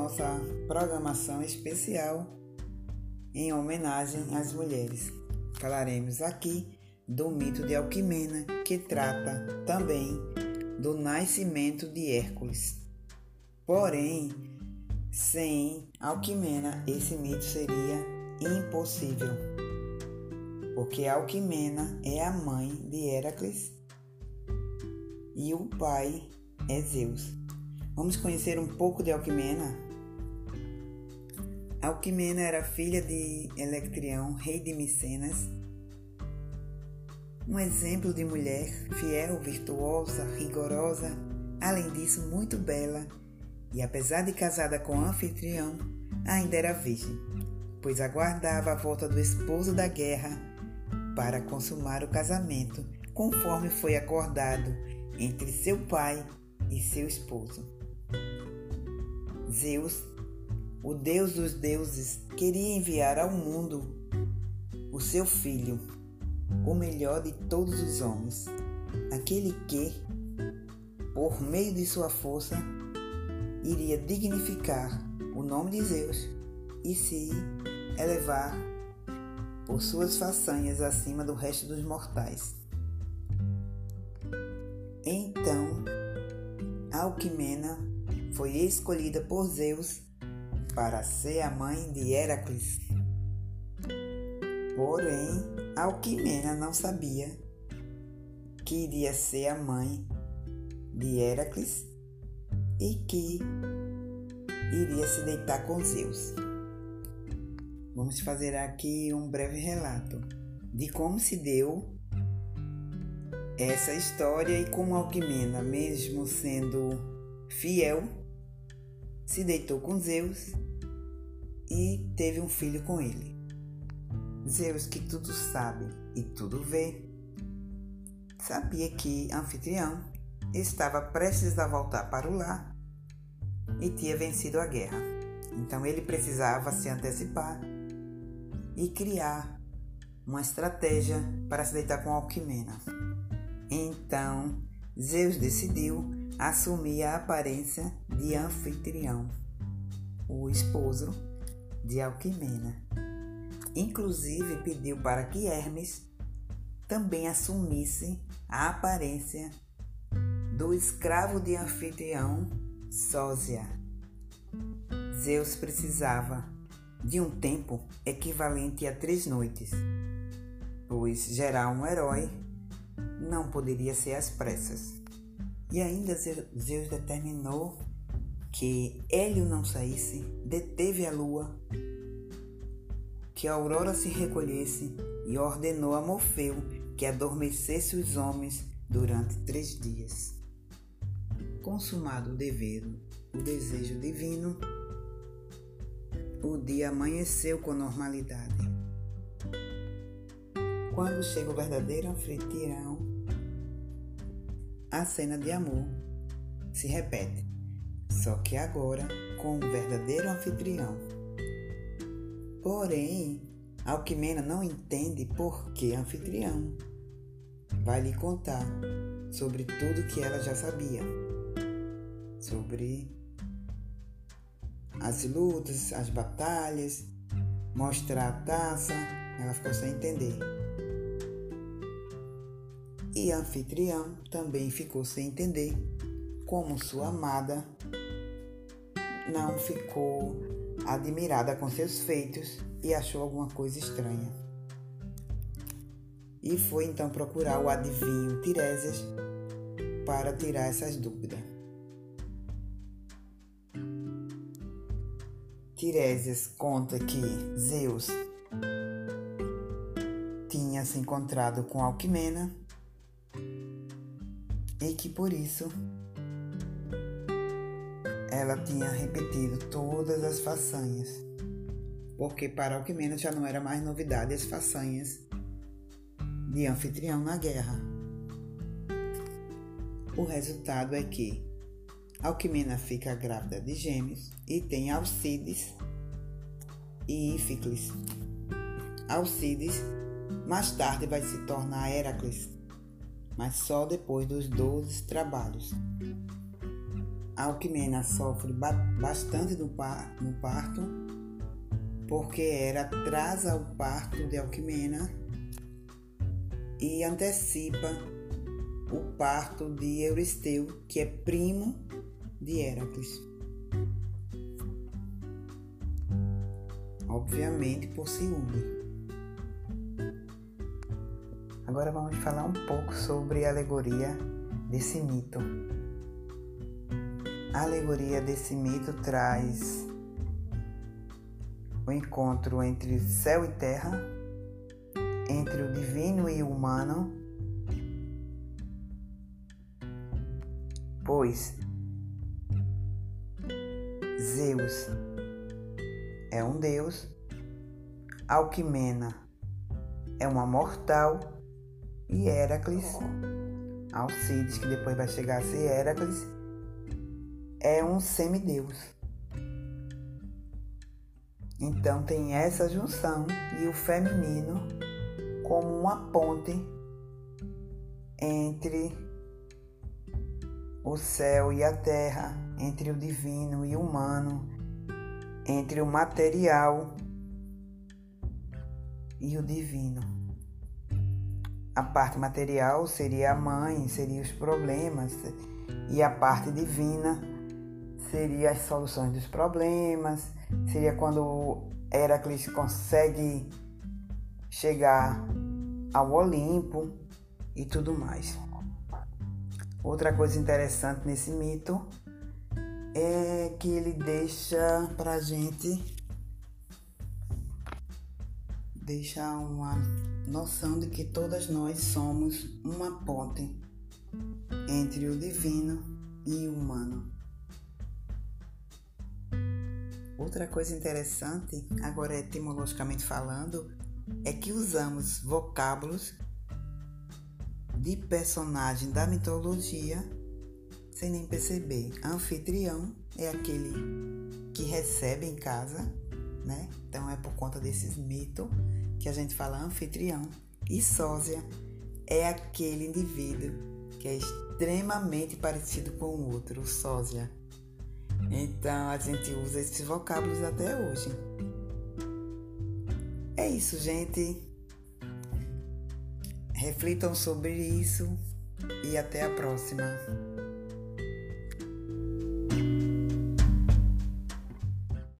nossa programação especial em homenagem às mulheres. Falaremos aqui do mito de Alquimena, que trata também do nascimento de Hércules. Porém, sem Alquimena, esse mito seria impossível, porque Alquimena é a mãe de Hércules e o pai é Zeus. Vamos conhecer um pouco de Alquimena? Alquimena era filha de Electrião, rei de Micenas. Um exemplo de mulher fiel, virtuosa, rigorosa, além disso muito bela, e apesar de casada com Anfitrião, ainda era virgem, pois aguardava a volta do esposo da guerra para consumar o casamento, conforme foi acordado entre seu pai e seu esposo. Zeus, o deus dos deuses, queria enviar ao mundo o seu filho, o melhor de todos os homens, aquele que, por meio de sua força, iria dignificar o nome de Zeus e se elevar por suas façanhas acima do resto dos mortais. Então, Alquimena foi escolhida por Zeus para ser a mãe de Heracles. Porém, Alquimena não sabia que iria ser a mãe de Heracles e que iria se deitar com Zeus. Vamos fazer aqui um breve relato de como se deu essa história e como Alquimena, mesmo sendo fiel, se deitou com Zeus e teve um filho com ele. Zeus, que tudo sabe e tudo vê, sabia que Anfitrião estava prestes a voltar para o lar e tinha vencido a guerra. Então ele precisava se antecipar e criar uma estratégia para se deitar com Alquimena. Então, Zeus decidiu assumir a aparência de anfitrião, o esposo de Alquimena. Inclusive pediu para que Hermes também assumisse a aparência do escravo de anfitrião Sósia. Zeus precisava de um tempo equivalente a três noites, pois gerar um herói não poderia ser às pressas. E ainda Zeus determinou que Hélio não saísse, deteve a lua, que a aurora se recolhesse e ordenou a Morfeu que adormecesse os homens durante três dias. Consumado o dever, o desejo divino, o dia amanheceu com normalidade. Quando chega o verdadeiro anfitrião, a cena de amor se repete, só que agora com o verdadeiro anfitrião. Porém, Alquimena não entende por que anfitrião. Vai lhe contar sobre tudo que ela já sabia. Sobre as lutas, as batalhas, mostrar a taça, ela ficou sem entender. E anfitrião também ficou sem entender como sua amada não ficou admirada com seus feitos e achou alguma coisa estranha. E foi então procurar o adivinho Tiresias para tirar essas dúvidas. Tiresias conta que Zeus tinha se encontrado com Alquimena e que por isso ela tinha repetido todas as façanhas, porque para Alquimena já não era mais novidade as façanhas de anfitrião na guerra. O resultado é que Alquimena fica grávida de gêmeos e tem Alcides e Íficles. Alcides mais tarde vai se tornar Heracles, mas só depois dos doze trabalhos. Alquimena sofre bastante no parto, porque era atrasa o parto de Alquimena e antecipa o parto de Euristeu, que é primo de Heracles. Obviamente por ciúme. Agora vamos falar um pouco sobre a alegoria desse mito. A alegoria desse mito traz o encontro entre céu e terra, entre o divino e o humano, pois Zeus é um deus, Alquimena é uma mortal e Heracles, Alcides, que depois vai chegar a ser Heracles, é um semideus. Então tem essa junção e o feminino como uma ponte entre o céu e a terra, entre o divino e o humano, entre o material e o divino. A parte material seria a mãe, seria os problemas, e a parte divina seria as soluções dos problemas, seria quando Heracles consegue chegar ao Olimpo e tudo mais. Outra coisa interessante nesse mito é que ele deixa pra gente deixa uma noção de que todas nós somos uma ponte entre o divino e o humano. Outra coisa interessante, agora etimologicamente falando, é que usamos vocábulos de personagem da mitologia sem nem perceber. Anfitrião é aquele que recebe em casa, né? Então é por conta desses mitos que a gente fala anfitrião. E sósia é aquele indivíduo que é extremamente parecido com o outro, o sósia. Então a gente usa esses vocábulos até hoje. É isso, gente. Reflitam sobre isso e até a próxima.